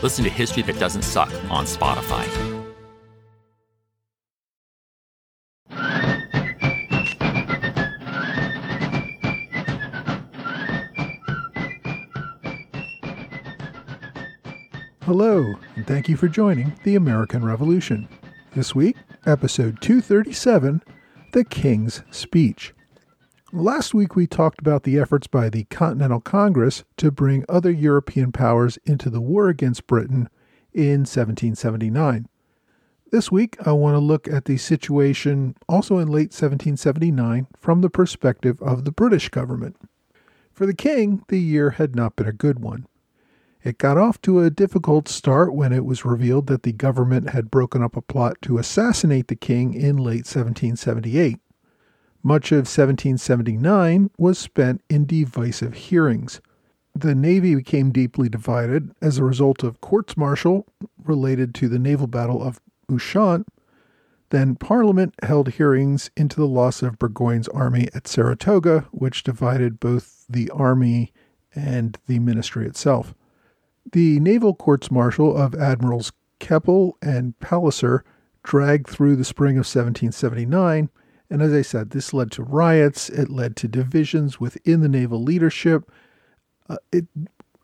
Listen to History That Doesn't Suck on Spotify. Hello, and thank you for joining the American Revolution. This week, episode 237 The King's Speech. Last week, we talked about the efforts by the Continental Congress to bring other European powers into the war against Britain in 1779. This week, I want to look at the situation also in late 1779 from the perspective of the British government. For the king, the year had not been a good one. It got off to a difficult start when it was revealed that the government had broken up a plot to assassinate the king in late 1778. Much of 1779 was spent in divisive hearings. The Navy became deeply divided as a result of courts martial related to the naval battle of Ushant. Then Parliament held hearings into the loss of Burgoyne's army at Saratoga, which divided both the army and the ministry itself. The naval courts martial of Admirals Keppel and Palliser dragged through the spring of 1779 and as I said, this led to riots, it led to divisions within the naval leadership, uh, it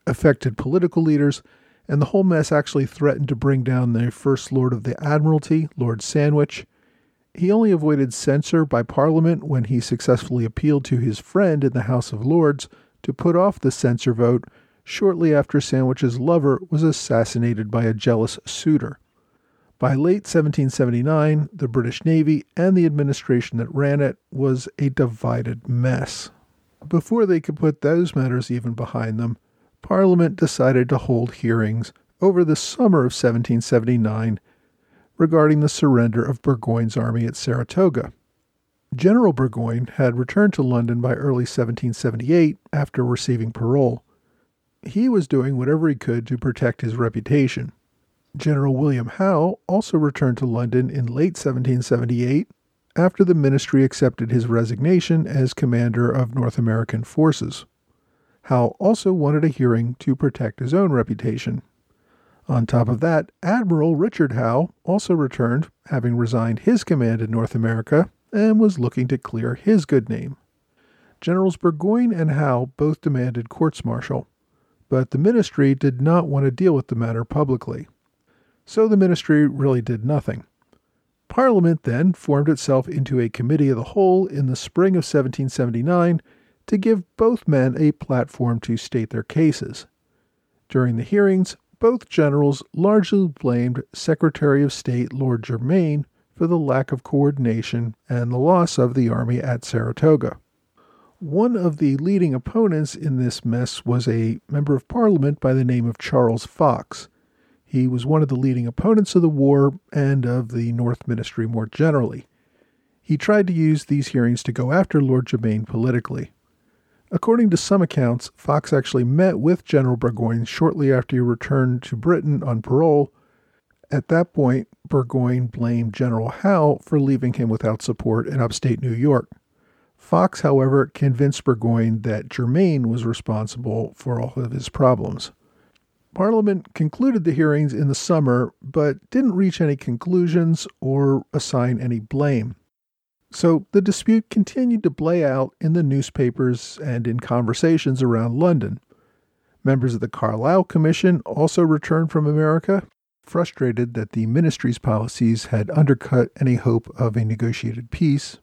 affected political leaders, and the whole mess actually threatened to bring down the First Lord of the Admiralty, Lord Sandwich. He only avoided censure by Parliament when he successfully appealed to his friend in the House of Lords to put off the censure vote shortly after Sandwich's lover was assassinated by a jealous suitor. By late 1779, the British Navy and the administration that ran it was a divided mess. Before they could put those matters even behind them, Parliament decided to hold hearings over the summer of 1779 regarding the surrender of Burgoyne's army at Saratoga. General Burgoyne had returned to London by early 1778 after receiving parole. He was doing whatever he could to protect his reputation. General William Howe also returned to London in late 1778 after the ministry accepted his resignation as commander of North American forces. Howe also wanted a hearing to protect his own reputation. On top of that, Admiral Richard Howe also returned, having resigned his command in North America, and was looking to clear his good name. Generals Burgoyne and Howe both demanded courts martial, but the ministry did not want to deal with the matter publicly so the ministry really did nothing. Parliament then formed itself into a committee of the whole in the spring of 1779 to give both men a platform to state their cases. During the hearings, both generals largely blamed Secretary of State Lord Germain for the lack of coordination and the loss of the army at Saratoga. One of the leading opponents in this mess was a member of parliament by the name of Charles Fox, he was one of the leading opponents of the war and of the North Ministry more generally. He tried to use these hearings to go after Lord Germain politically. According to some accounts, Fox actually met with General Burgoyne shortly after he returned to Britain on parole. At that point, Burgoyne blamed General Howe for leaving him without support in upstate New York. Fox, however, convinced Burgoyne that Germain was responsible for all of his problems. Parliament concluded the hearings in the summer, but didn't reach any conclusions or assign any blame. So the dispute continued to play out in the newspapers and in conversations around London. Members of the Carlisle Commission also returned from America, frustrated that the ministry's policies had undercut any hope of a negotiated peace.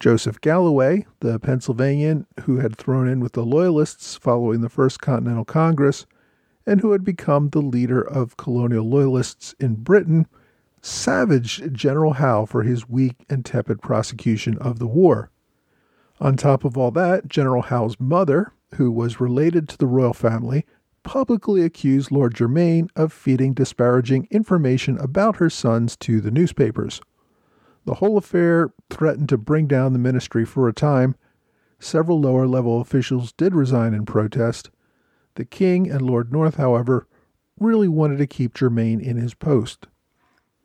Joseph Galloway, the Pennsylvanian who had thrown in with the Loyalists following the First Continental Congress, and who had become the leader of colonial loyalists in Britain, savaged General Howe for his weak and tepid prosecution of the war. On top of all that, General Howe's mother, who was related to the royal family, publicly accused Lord Germain of feeding disparaging information about her sons to the newspapers. The whole affair threatened to bring down the ministry for a time. Several lower level officials did resign in protest. The king and Lord North, however, really wanted to keep Germain in his post.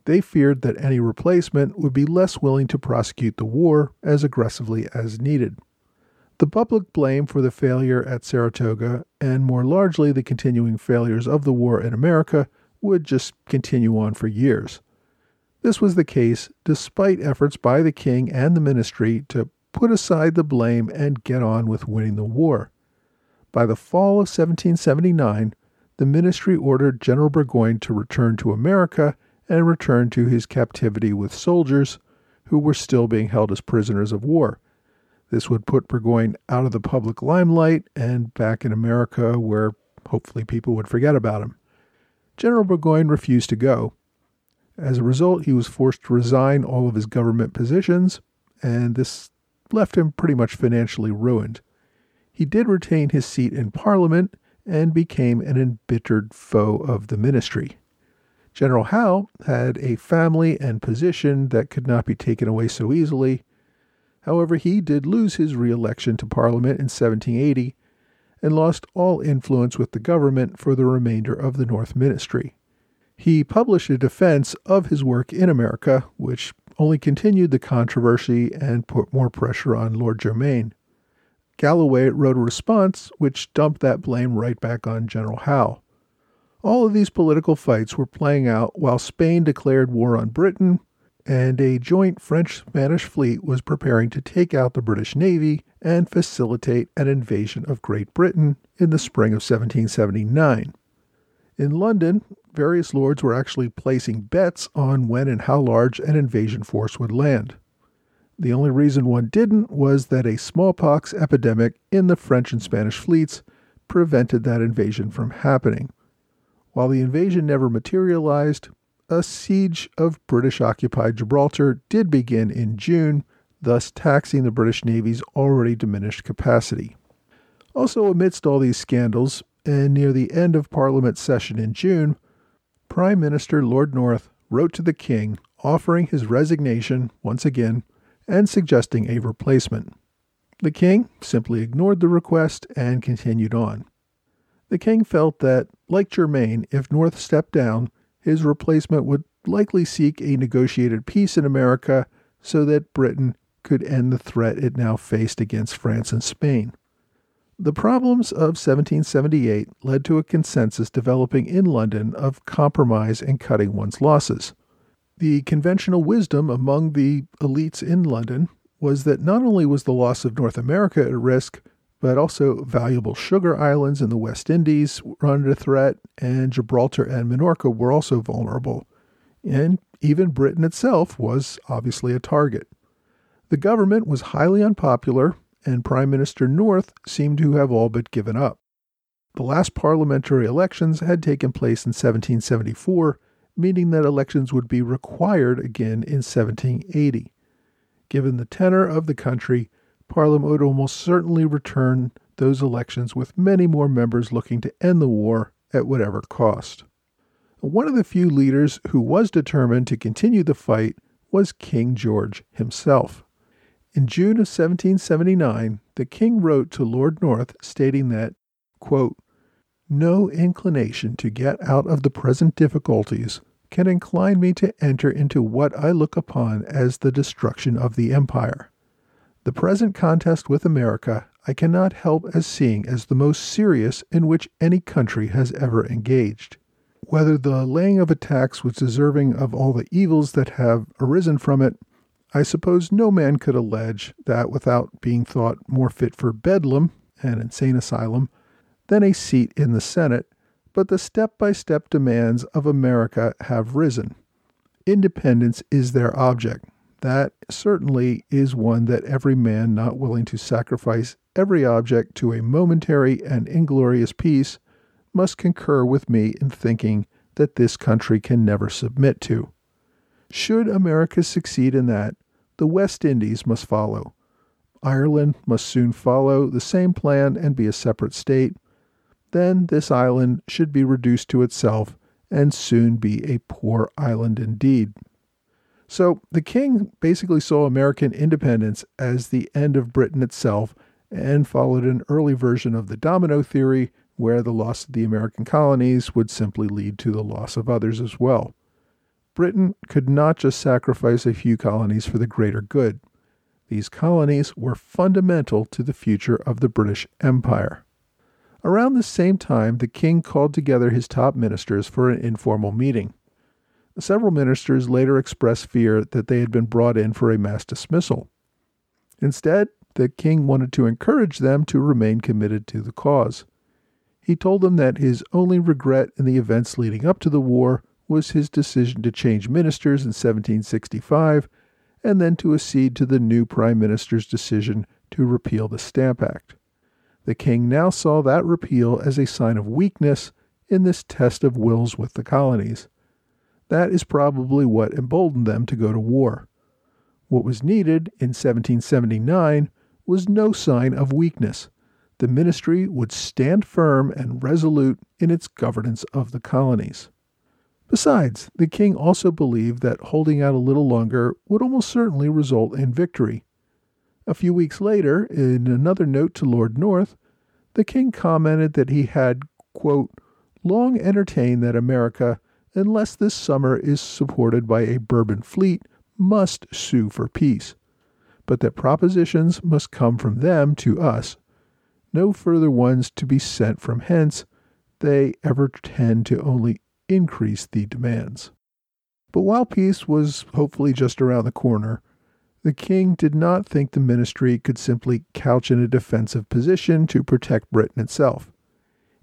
They feared that any replacement would be less willing to prosecute the war as aggressively as needed. The public blame for the failure at Saratoga, and more largely the continuing failures of the war in America, would just continue on for years. This was the case despite efforts by the king and the ministry to put aside the blame and get on with winning the war. By the fall of 1779, the ministry ordered General Burgoyne to return to America and return to his captivity with soldiers who were still being held as prisoners of war. This would put Burgoyne out of the public limelight and back in America where hopefully people would forget about him. General Burgoyne refused to go. As a result, he was forced to resign all of his government positions, and this left him pretty much financially ruined. He did retain his seat in Parliament and became an embittered foe of the ministry. General Howe had a family and position that could not be taken away so easily. However, he did lose his re election to Parliament in 1780 and lost all influence with the government for the remainder of the North Ministry. He published a defense of his work in America, which only continued the controversy and put more pressure on Lord Germain. Galloway wrote a response which dumped that blame right back on General Howe. All of these political fights were playing out while Spain declared war on Britain, and a joint French Spanish fleet was preparing to take out the British Navy and facilitate an invasion of Great Britain in the spring of 1779. In London, various lords were actually placing bets on when and how large an invasion force would land. The only reason one didn't was that a smallpox epidemic in the French and Spanish fleets prevented that invasion from happening. While the invasion never materialized, a siege of British occupied Gibraltar did begin in June, thus taxing the British Navy's already diminished capacity. Also, amidst all these scandals, and near the end of Parliament's session in June, Prime Minister Lord North wrote to the King offering his resignation once again and suggesting a replacement. The King simply ignored the request and continued on. The king felt that, like Germain, if North stepped down, his replacement would likely seek a negotiated peace in America so that Britain could end the threat it now faced against France and Spain. The problems of 1778 led to a consensus developing in London of compromise and cutting one's losses. The conventional wisdom among the elites in London was that not only was the loss of North America at risk, but also valuable sugar islands in the West Indies were under threat, and Gibraltar and Minorca were also vulnerable. And even Britain itself was obviously a target. The government was highly unpopular, and Prime Minister North seemed to have all but given up. The last parliamentary elections had taken place in 1774, meaning that elections would be required again in 1780. Given the tenor of the country, Parliament would almost certainly return those elections with many more members looking to end the war at whatever cost. One of the few leaders who was determined to continue the fight was King George himself. In June of 1779, the king wrote to Lord North stating that, quote, No inclination to get out of the present difficulties can incline me to enter into what I look upon as the destruction of the empire. The present contest with America I cannot help as seeing as the most serious in which any country has ever engaged. Whether the laying of a tax was deserving of all the evils that have arisen from it, I suppose no man could allege that without being thought more fit for Bedlam, an insane asylum, than a seat in the Senate, but the step by step demands of America have risen. Independence is their object that certainly is one that every man not willing to sacrifice every object to a momentary and inglorious peace must concur with me in thinking that this country can never submit to. Should America succeed in that, the West Indies must follow. Ireland must soon follow the same plan and be a separate state. Then this island should be reduced to itself and soon be a poor island indeed. So the king basically saw American independence as the end of Britain itself and followed an early version of the domino theory where the loss of the American colonies would simply lead to the loss of others as well. Britain could not just sacrifice a few colonies for the greater good. These colonies were fundamental to the future of the British Empire. Around the same time, the king called together his top ministers for an informal meeting. Several ministers later expressed fear that they had been brought in for a mass dismissal. Instead, the king wanted to encourage them to remain committed to the cause. He told them that his only regret in the events leading up to the war was his decision to change ministers in 1765 and then to accede to the new prime minister's decision to repeal the Stamp Act. The king now saw that repeal as a sign of weakness in this test of wills with the colonies. That is probably what emboldened them to go to war. What was needed in 1779 was no sign of weakness. The ministry would stand firm and resolute in its governance of the colonies. Besides, the king also believed that holding out a little longer would almost certainly result in victory. A few weeks later, in another note to Lord North, the king commented that he had, quote, long entertained that America, unless this summer is supported by a Bourbon fleet, must sue for peace, but that propositions must come from them to us, no further ones to be sent from hence, they ever tend to only increase the demands. But while peace was hopefully just around the corner, the king did not think the ministry could simply couch in a defensive position to protect Britain itself.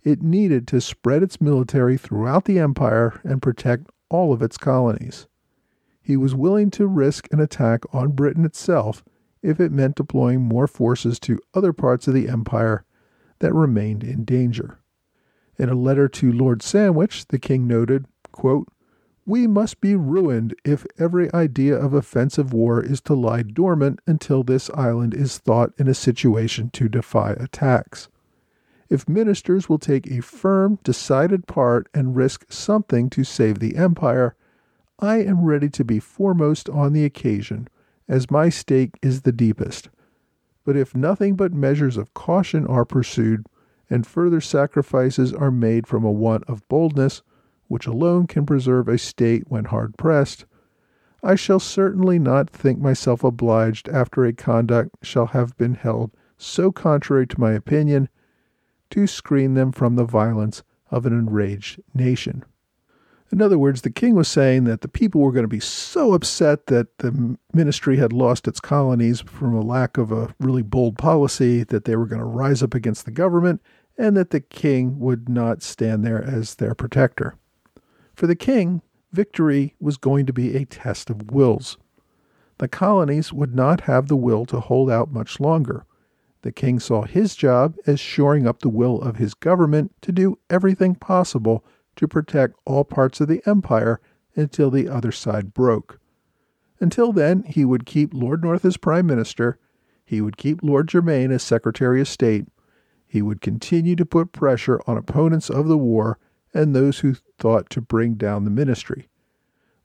It needed to spread its military throughout the empire and protect all of its colonies. He was willing to risk an attack on Britain itself if it meant deploying more forces to other parts of the empire that remained in danger. In a letter to Lord Sandwich, the king noted, quote, we must be ruined if every idea of offensive war is to lie dormant until this island is thought in a situation to defy attacks. If ministers will take a firm, decided part and risk something to save the empire, I am ready to be foremost on the occasion, as my stake is the deepest. But if nothing but measures of caution are pursued, and further sacrifices are made from a want of boldness, which alone can preserve a state when hard pressed, I shall certainly not think myself obliged after a conduct shall have been held so contrary to my opinion to screen them from the violence of an enraged nation. In other words, the king was saying that the people were going to be so upset that the ministry had lost its colonies from a lack of a really bold policy that they were going to rise up against the government and that the king would not stand there as their protector. For the king, victory was going to be a test of wills. The colonies would not have the will to hold out much longer. The king saw his job as shoring up the will of his government to do everything possible to protect all parts of the empire until the other side broke. Until then, he would keep Lord North as prime minister, he would keep Lord Germain as secretary of state, he would continue to put pressure on opponents of the war and those who thought to bring down the ministry.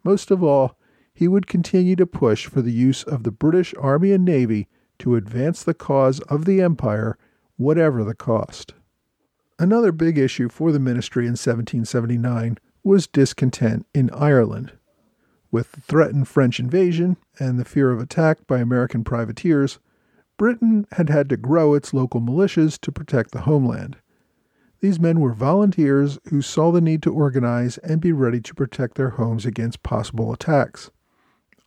Most of all, he would continue to push for the use of the British Army and Navy to advance the cause of the empire, whatever the cost. Another big issue for the ministry in 1779 was discontent in Ireland. With the threatened French invasion and the fear of attack by American privateers, Britain had had to grow its local militias to protect the homeland. These men were volunteers who saw the need to organize and be ready to protect their homes against possible attacks.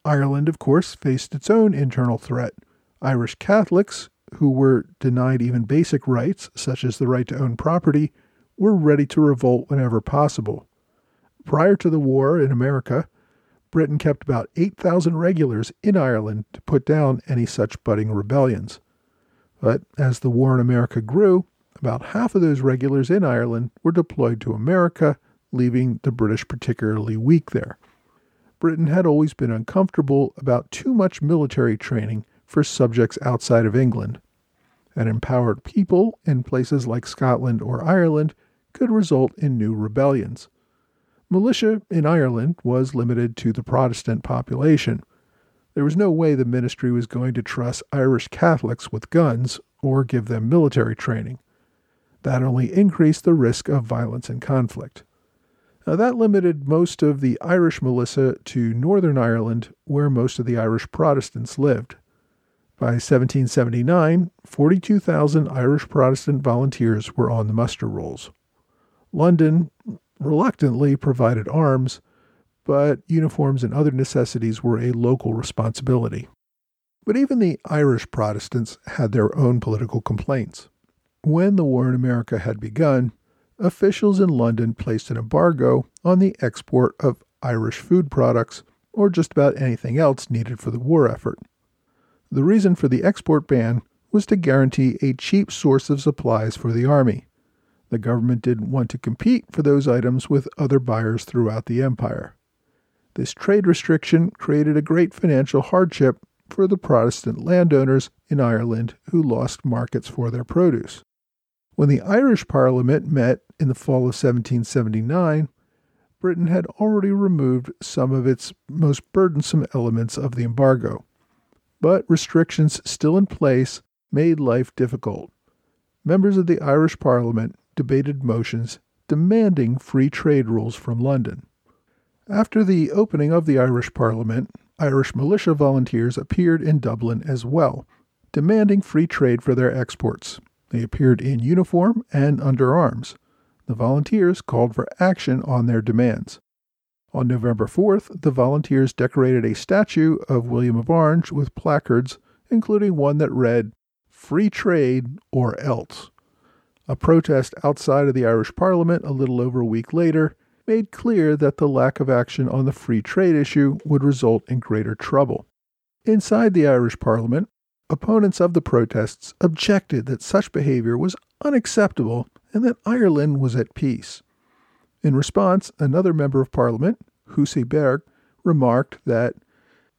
Ireland, of course, faced its own internal threat. Irish Catholics, who were denied even basic rights, such as the right to own property, were ready to revolt whenever possible. Prior to the war in America, Britain kept about 8,000 regulars in Ireland to put down any such budding rebellions. But as the war in America grew, about half of those regulars in Ireland were deployed to America, leaving the British particularly weak there. Britain had always been uncomfortable about too much military training for subjects outside of England. An empowered people in places like Scotland or Ireland could result in new rebellions. Militia in Ireland was limited to the Protestant population. There was no way the ministry was going to trust Irish Catholics with guns or give them military training. That only increased the risk of violence and conflict. Now, that limited most of the Irish militia to Northern Ireland, where most of the Irish Protestants lived. By 1779, 42,000 Irish Protestant volunteers were on the muster rolls. London reluctantly provided arms, but uniforms and other necessities were a local responsibility. But even the Irish Protestants had their own political complaints. When the war in America had begun, officials in London placed an embargo on the export of Irish food products or just about anything else needed for the war effort. The reason for the export ban was to guarantee a cheap source of supplies for the army. The government didn't want to compete for those items with other buyers throughout the empire. This trade restriction created a great financial hardship for the Protestant landowners in Ireland who lost markets for their produce. When the Irish Parliament met in the fall of 1779, Britain had already removed some of its most burdensome elements of the embargo. But restrictions still in place made life difficult. Members of the Irish Parliament debated motions demanding free trade rules from London. After the opening of the Irish Parliament, Irish militia volunteers appeared in Dublin as well, demanding free trade for their exports. They appeared in uniform and under arms. The volunteers called for action on their demands. On November 4th, the volunteers decorated a statue of William of Orange with placards, including one that read, Free Trade or Else. A protest outside of the Irish Parliament a little over a week later made clear that the lack of action on the free trade issue would result in greater trouble. Inside the Irish Parliament, opponents of the protests objected that such behavior was unacceptable and that Ireland was at peace. In response, another member of Parliament, Hussey Burgh, remarked that,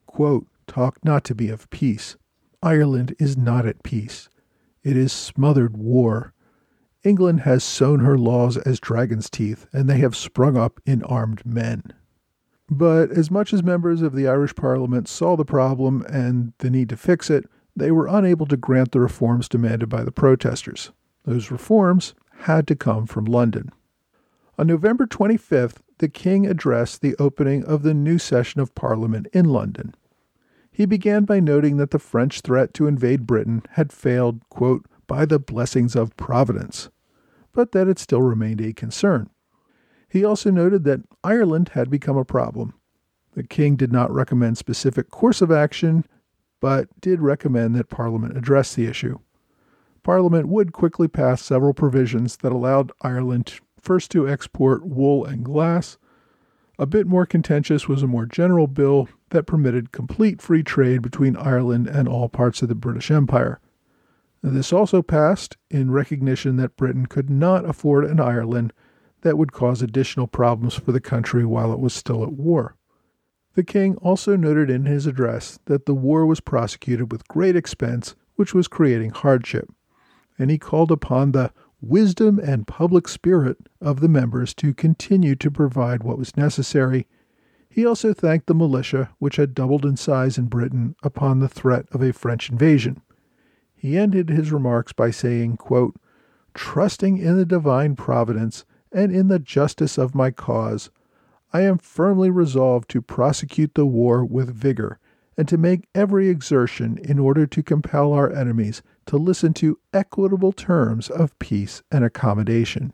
quote, Talk not to be of peace. Ireland is not at peace. It is smothered war. England has sown her laws as dragon's teeth, and they have sprung up in armed men. But as much as members of the Irish Parliament saw the problem and the need to fix it, they were unable to grant the reforms demanded by the protesters. Those reforms had to come from London. On November 25th, the King addressed the opening of the new session of Parliament in London. He began by noting that the French threat to invade Britain had failed, quote, by the blessings of Providence, but that it still remained a concern. He also noted that Ireland had become a problem. The king did not recommend specific course of action, but did recommend that Parliament address the issue. Parliament would quickly pass several provisions that allowed Ireland first to export wool and glass. A bit more contentious was a more general bill that permitted complete free trade between Ireland and all parts of the British Empire. This also passed in recognition that Britain could not afford an Ireland that would cause additional problems for the country while it was still at war. The king also noted in his address that the war was prosecuted with great expense, which was creating hardship, and he called upon the wisdom and public spirit of the members to continue to provide what was necessary. He also thanked the militia, which had doubled in size in Britain upon the threat of a French invasion. He ended his remarks by saying, quote, Trusting in the divine providence and in the justice of my cause, I am firmly resolved to prosecute the war with vigor and to make every exertion in order to compel our enemies to listen to equitable terms of peace and accommodation.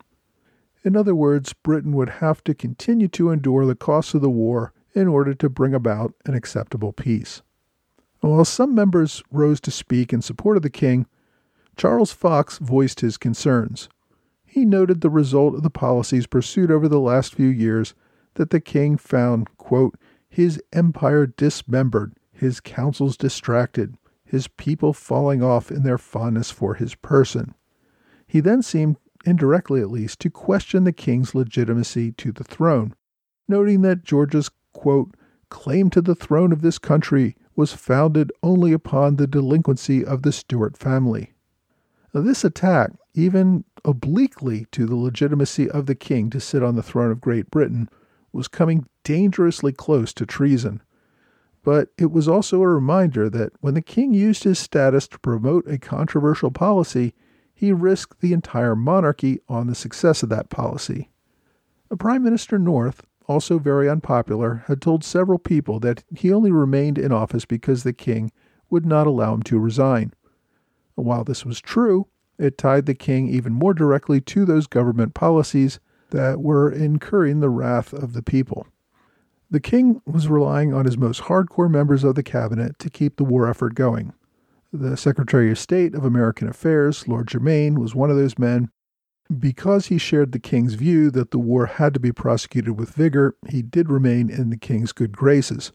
In other words, Britain would have to continue to endure the costs of the war in order to bring about an acceptable peace. while some members rose to speak in support of the king, Charles Fox voiced his concerns. He noted the result of the policies pursued over the last few years that the king found, quote, his empire dismembered, his councils distracted, his people falling off in their fondness for his person. He then seemed, indirectly at least, to question the king's legitimacy to the throne, noting that George's, quote, claim to the throne of this country was founded only upon the delinquency of the Stuart family. Now, this attack, even obliquely to the legitimacy of the king to sit on the throne of Great Britain, was coming dangerously close to treason. But it was also a reminder that when the king used his status to promote a controversial policy, he risked the entire monarchy on the success of that policy. A Prime Minister North, also very unpopular, had told several people that he only remained in office because the king would not allow him to resign. While this was true, it tied the king even more directly to those government policies that were incurring the wrath of the people. The king was relying on his most hardcore members of the cabinet to keep the war effort going. The Secretary of State of American Affairs, Lord Germain, was one of those men. Because he shared the king's view that the war had to be prosecuted with vigor, he did remain in the king's good graces.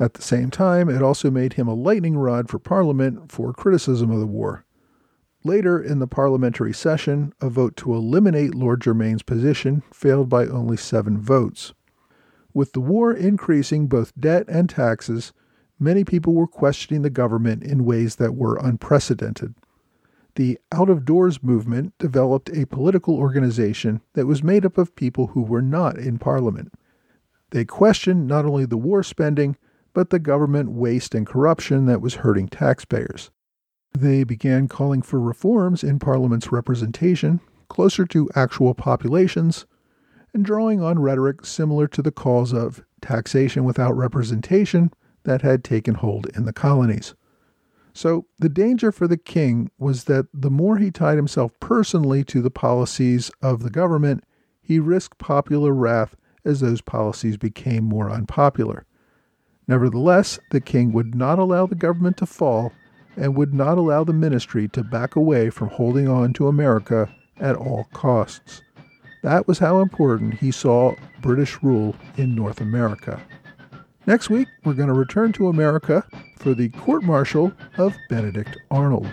At the same time, it also made him a lightning rod for Parliament for criticism of the war. Later in the parliamentary session, a vote to eliminate Lord Germain's position failed by only seven votes. With the war increasing both debt and taxes, many people were questioning the government in ways that were unprecedented. The out of doors movement developed a political organization that was made up of people who were not in Parliament. They questioned not only the war spending, but the government waste and corruption that was hurting taxpayers. They began calling for reforms in Parliament's representation closer to actual populations and drawing on rhetoric similar to the calls of taxation without representation that had taken hold in the colonies. So, the danger for the king was that the more he tied himself personally to the policies of the government, he risked popular wrath as those policies became more unpopular. Nevertheless, the king would not allow the government to fall and would not allow the ministry to back away from holding on to America at all costs. That was how important he saw British rule in North America. Next week, we're going to return to America for the court martial of Benedict Arnold.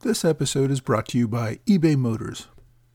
This episode is brought to you by eBay Motors.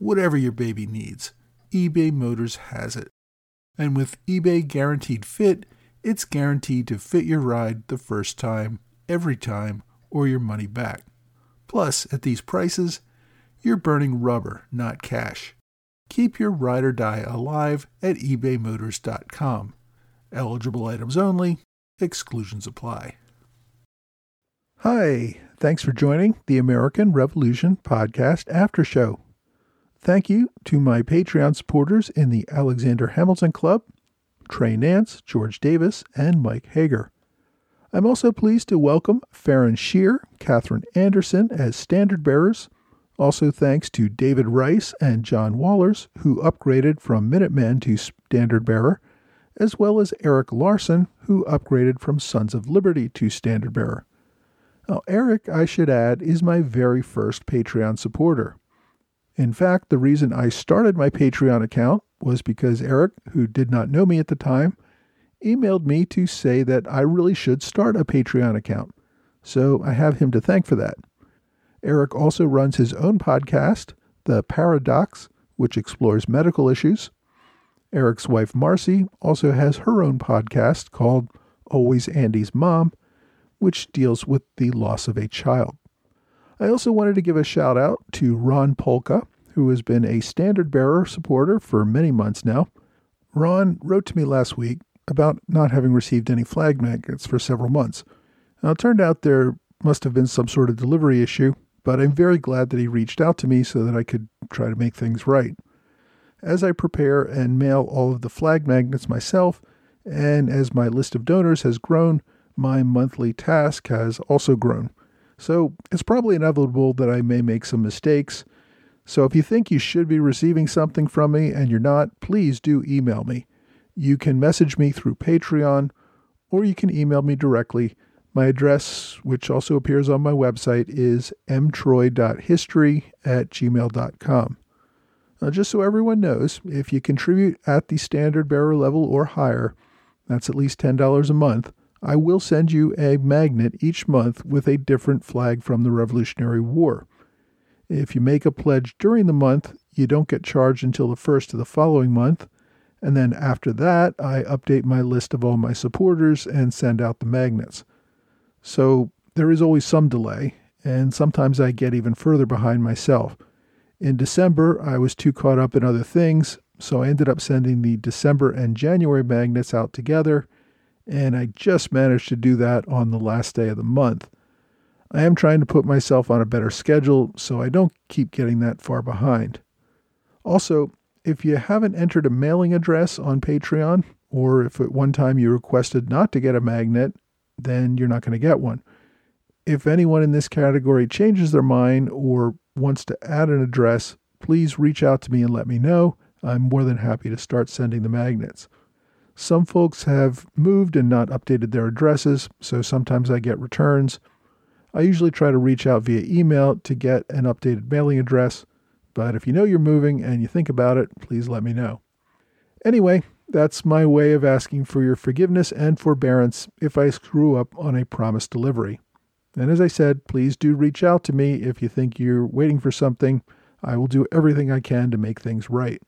whatever your baby needs, eBay Motors has it. And with eBay Guaranteed Fit, it's guaranteed to fit your ride the first time every time or your money back. Plus, at these prices, you're burning rubber, not cash. Keep your ride or die alive at ebaymotors.com. Eligible items only, exclusions apply. Hi, thanks for joining the American Revolution Podcast After Show. Thank you to my Patreon supporters in the Alexander Hamilton Club, Trey Nance, George Davis, and Mike Hager. I'm also pleased to welcome Farron Shear, Catherine Anderson as standard bearers. Also, thanks to David Rice and John Wallers, who upgraded from Minutemen to standard bearer, as well as Eric Larson, who upgraded from Sons of Liberty to standard bearer. Now, Eric, I should add, is my very first Patreon supporter. In fact, the reason I started my Patreon account was because Eric, who did not know me at the time, emailed me to say that I really should start a Patreon account. So I have him to thank for that. Eric also runs his own podcast, The Paradox, which explores medical issues. Eric's wife, Marcy, also has her own podcast called Always Andy's Mom, which deals with the loss of a child. I also wanted to give a shout out to Ron Polka, who has been a standard bearer supporter for many months now. Ron wrote to me last week about not having received any flag magnets for several months. Now, it turned out there must have been some sort of delivery issue, but I'm very glad that he reached out to me so that I could try to make things right. As I prepare and mail all of the flag magnets myself, and as my list of donors has grown, my monthly task has also grown. So it's probably inevitable that I may make some mistakes. So if you think you should be receiving something from me and you're not, please do email me You can message me through Patreon or you can email me directly. My address, which also appears on my website, is mtroy.history at gmail.com. Now, just so everyone knows, if you contribute at the standard bearer level or higher, that's at least $10 a month, I will send you a magnet each month with a different flag from the Revolutionary War. If you make a pledge during the month, you don't get charged until the first of the following month. And then after that, I update my list of all my supporters and send out the magnets. So there is always some delay, and sometimes I get even further behind myself. In December, I was too caught up in other things, so I ended up sending the December and January magnets out together, and I just managed to do that on the last day of the month. I am trying to put myself on a better schedule so I don't keep getting that far behind. Also, if you haven't entered a mailing address on Patreon, or if at one time you requested not to get a magnet, then you're not going to get one. If anyone in this category changes their mind or wants to add an address, please reach out to me and let me know. I'm more than happy to start sending the magnets. Some folks have moved and not updated their addresses, so sometimes I get returns. I usually try to reach out via email to get an updated mailing address, but if you know you're moving and you think about it, please let me know. Anyway, that's my way of asking for your forgiveness and forbearance if I screw up on a promised delivery. And as I said, please do reach out to me if you think you're waiting for something. I will do everything I can to make things right.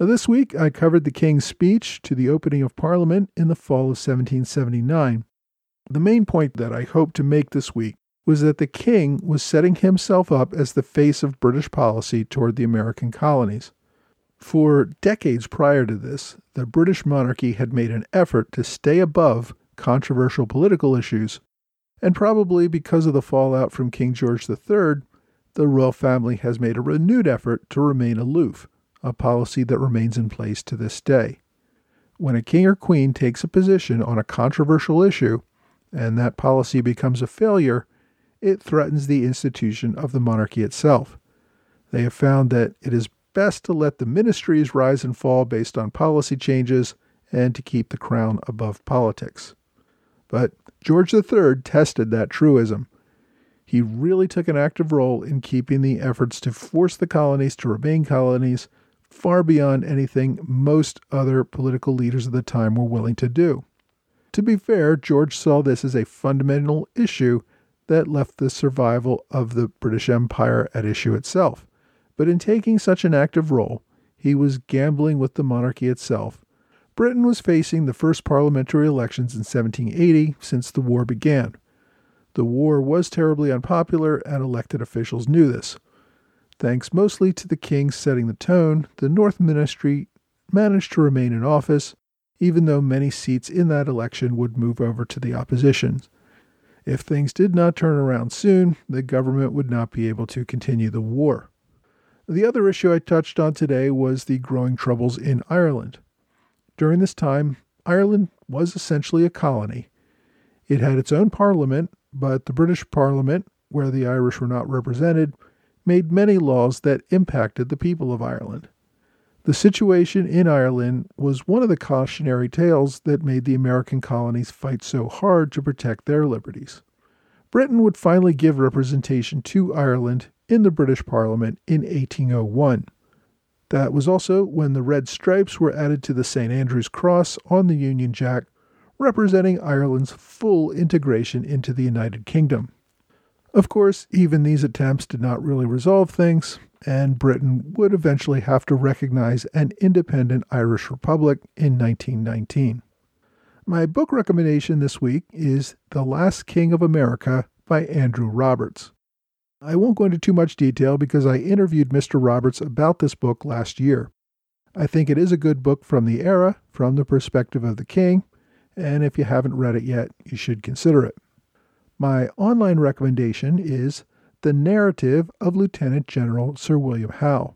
Now, this week, I covered the King's speech to the opening of Parliament in the fall of 1779. The main point that I hope to make this week was that the King was setting himself up as the face of British policy toward the American colonies. For decades prior to this, the British monarchy had made an effort to stay above controversial political issues, and probably because of the fallout from King George III, the royal family has made a renewed effort to remain aloof, a policy that remains in place to this day. When a king or queen takes a position on a controversial issue, and that policy becomes a failure, it threatens the institution of the monarchy itself. They have found that it is best to let the ministries rise and fall based on policy changes and to keep the crown above politics. But George III tested that truism. He really took an active role in keeping the efforts to force the colonies to remain colonies far beyond anything most other political leaders of the time were willing to do. To be fair, George saw this as a fundamental issue that left the survival of the British Empire at issue itself. But in taking such an active role, he was gambling with the monarchy itself. Britain was facing the first parliamentary elections in 1780 since the war began. The war was terribly unpopular, and elected officials knew this. Thanks mostly to the king setting the tone, the North Ministry managed to remain in office, even though many seats in that election would move over to the opposition. If things did not turn around soon, the government would not be able to continue the war. The other issue I touched on today was the growing troubles in Ireland. During this time, Ireland was essentially a colony. It had its own parliament, but the British Parliament, where the Irish were not represented, made many laws that impacted the people of Ireland. The situation in Ireland was one of the cautionary tales that made the American colonies fight so hard to protect their liberties. Britain would finally give representation to Ireland in the British Parliament in 1801. That was also when the red stripes were added to the St. Andrew's Cross on the Union Jack, representing Ireland's full integration into the United Kingdom. Of course, even these attempts did not really resolve things, and Britain would eventually have to recognize an independent Irish Republic in 1919. My book recommendation this week is The Last King of America by Andrew Roberts. I won't go into too much detail because I interviewed Mr. Roberts about this book last year. I think it is a good book from the era, from the perspective of the king, and if you haven't read it yet, you should consider it. My online recommendation is the narrative of Lieutenant General Sir William Howe.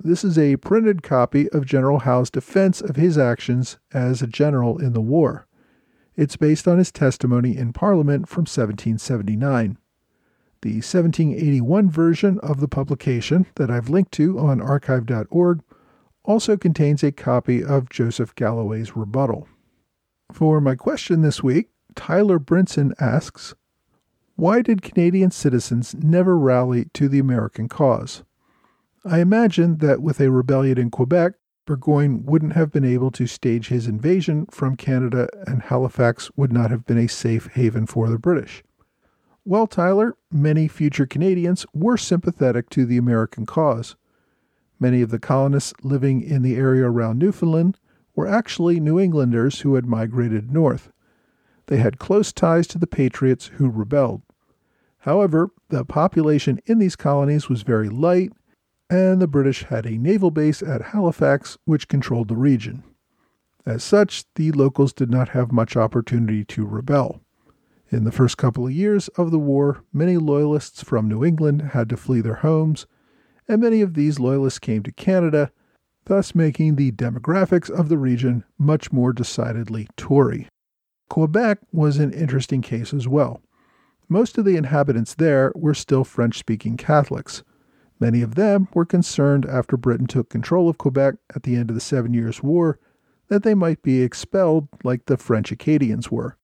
This is a printed copy of General Howe's defense of his actions as a general in the war. It's based on his testimony in Parliament from 1779. The 1781 version of the publication that I've linked to on archive.org also contains a copy of Joseph Galloway's rebuttal. For my question this week, Tyler Brinson asks Why did Canadian citizens never rally to the American cause? I imagine that with a rebellion in Quebec, Burgoyne wouldn't have been able to stage his invasion from Canada, and Halifax would not have been a safe haven for the British. Well, Tyler, many future Canadians were sympathetic to the American cause. Many of the colonists living in the area around Newfoundland were actually New Englanders who had migrated north. They had close ties to the Patriots who rebelled. However, the population in these colonies was very light and the British had a naval base at Halifax which controlled the region. As such, the locals did not have much opportunity to rebel. In the first couple of years of the war, many loyalists from New England had to flee their homes, and many of these loyalists came to Canada, thus making the demographics of the region much more decidedly Tory. Quebec was an interesting case as well. Most of the inhabitants there were still French speaking Catholics, Many of them were concerned after Britain took control of Quebec at the end of the Seven Years' War that they might be expelled like the French Acadians were.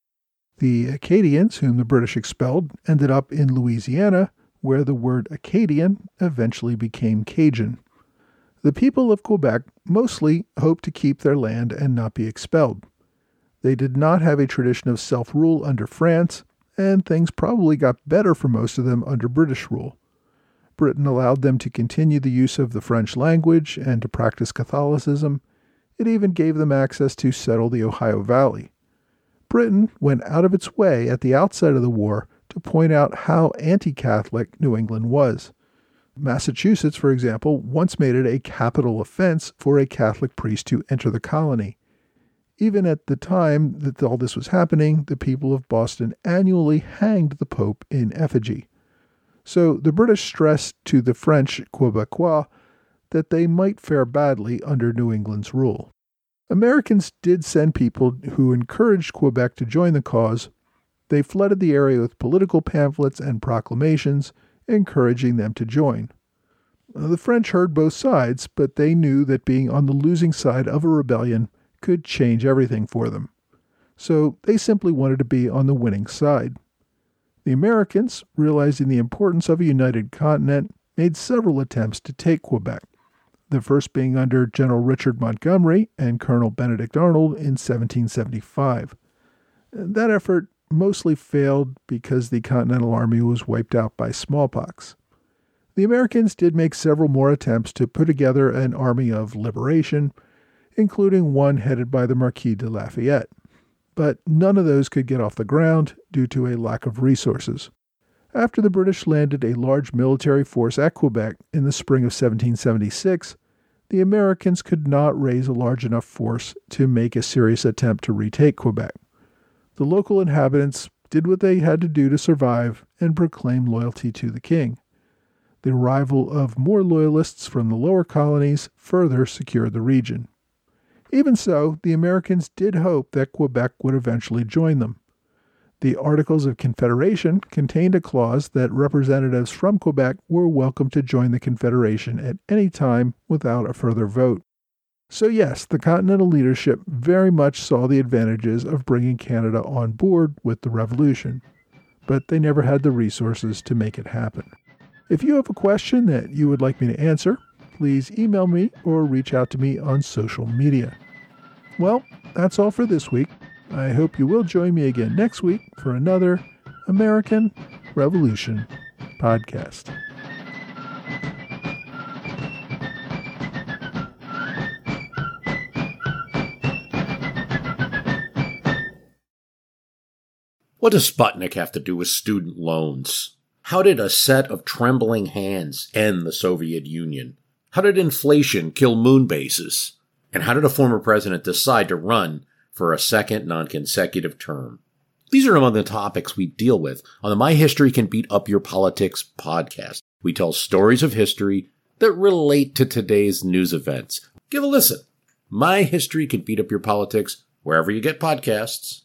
The Acadians, whom the British expelled, ended up in Louisiana, where the word Acadian eventually became Cajun. The people of Quebec mostly hoped to keep their land and not be expelled. They did not have a tradition of self rule under France, and things probably got better for most of them under British rule. Britain allowed them to continue the use of the French language and to practice Catholicism. It even gave them access to settle the Ohio Valley. Britain went out of its way at the outset of the war to point out how anti Catholic New England was. Massachusetts, for example, once made it a capital offense for a Catholic priest to enter the colony. Even at the time that all this was happening, the people of Boston annually hanged the Pope in effigy. So the British stressed to the French Quebecois that they might fare badly under New England's rule. Americans did send people who encouraged Quebec to join the cause. They flooded the area with political pamphlets and proclamations encouraging them to join. The French heard both sides, but they knew that being on the losing side of a rebellion could change everything for them. So they simply wanted to be on the winning side. The Americans, realizing the importance of a united continent, made several attempts to take Quebec, the first being under General Richard Montgomery and Colonel Benedict Arnold in 1775. That effort mostly failed because the Continental Army was wiped out by smallpox. The Americans did make several more attempts to put together an army of liberation, including one headed by the Marquis de Lafayette but none of those could get off the ground due to a lack of resources. After the British landed a large military force at Quebec in the spring of 1776, the Americans could not raise a large enough force to make a serious attempt to retake Quebec. The local inhabitants did what they had to do to survive and proclaim loyalty to the king. The arrival of more loyalists from the lower colonies further secured the region. Even so, the Americans did hope that Quebec would eventually join them. The Articles of Confederation contained a clause that representatives from Quebec were welcome to join the Confederation at any time without a further vote. So, yes, the Continental leadership very much saw the advantages of bringing Canada on board with the Revolution, but they never had the resources to make it happen. If you have a question that you would like me to answer, please email me or reach out to me on social media. Well, that's all for this week. I hope you will join me again next week for another American Revolution podcast. What does Sputnik have to do with student loans? How did a set of trembling hands end the Soviet Union? How did inflation kill moon bases? And how did a former president decide to run for a second non-consecutive term? These are among the topics we deal with on the My History Can Beat Up Your Politics podcast. We tell stories of history that relate to today's news events. Give a listen. My History Can Beat Up Your Politics wherever you get podcasts.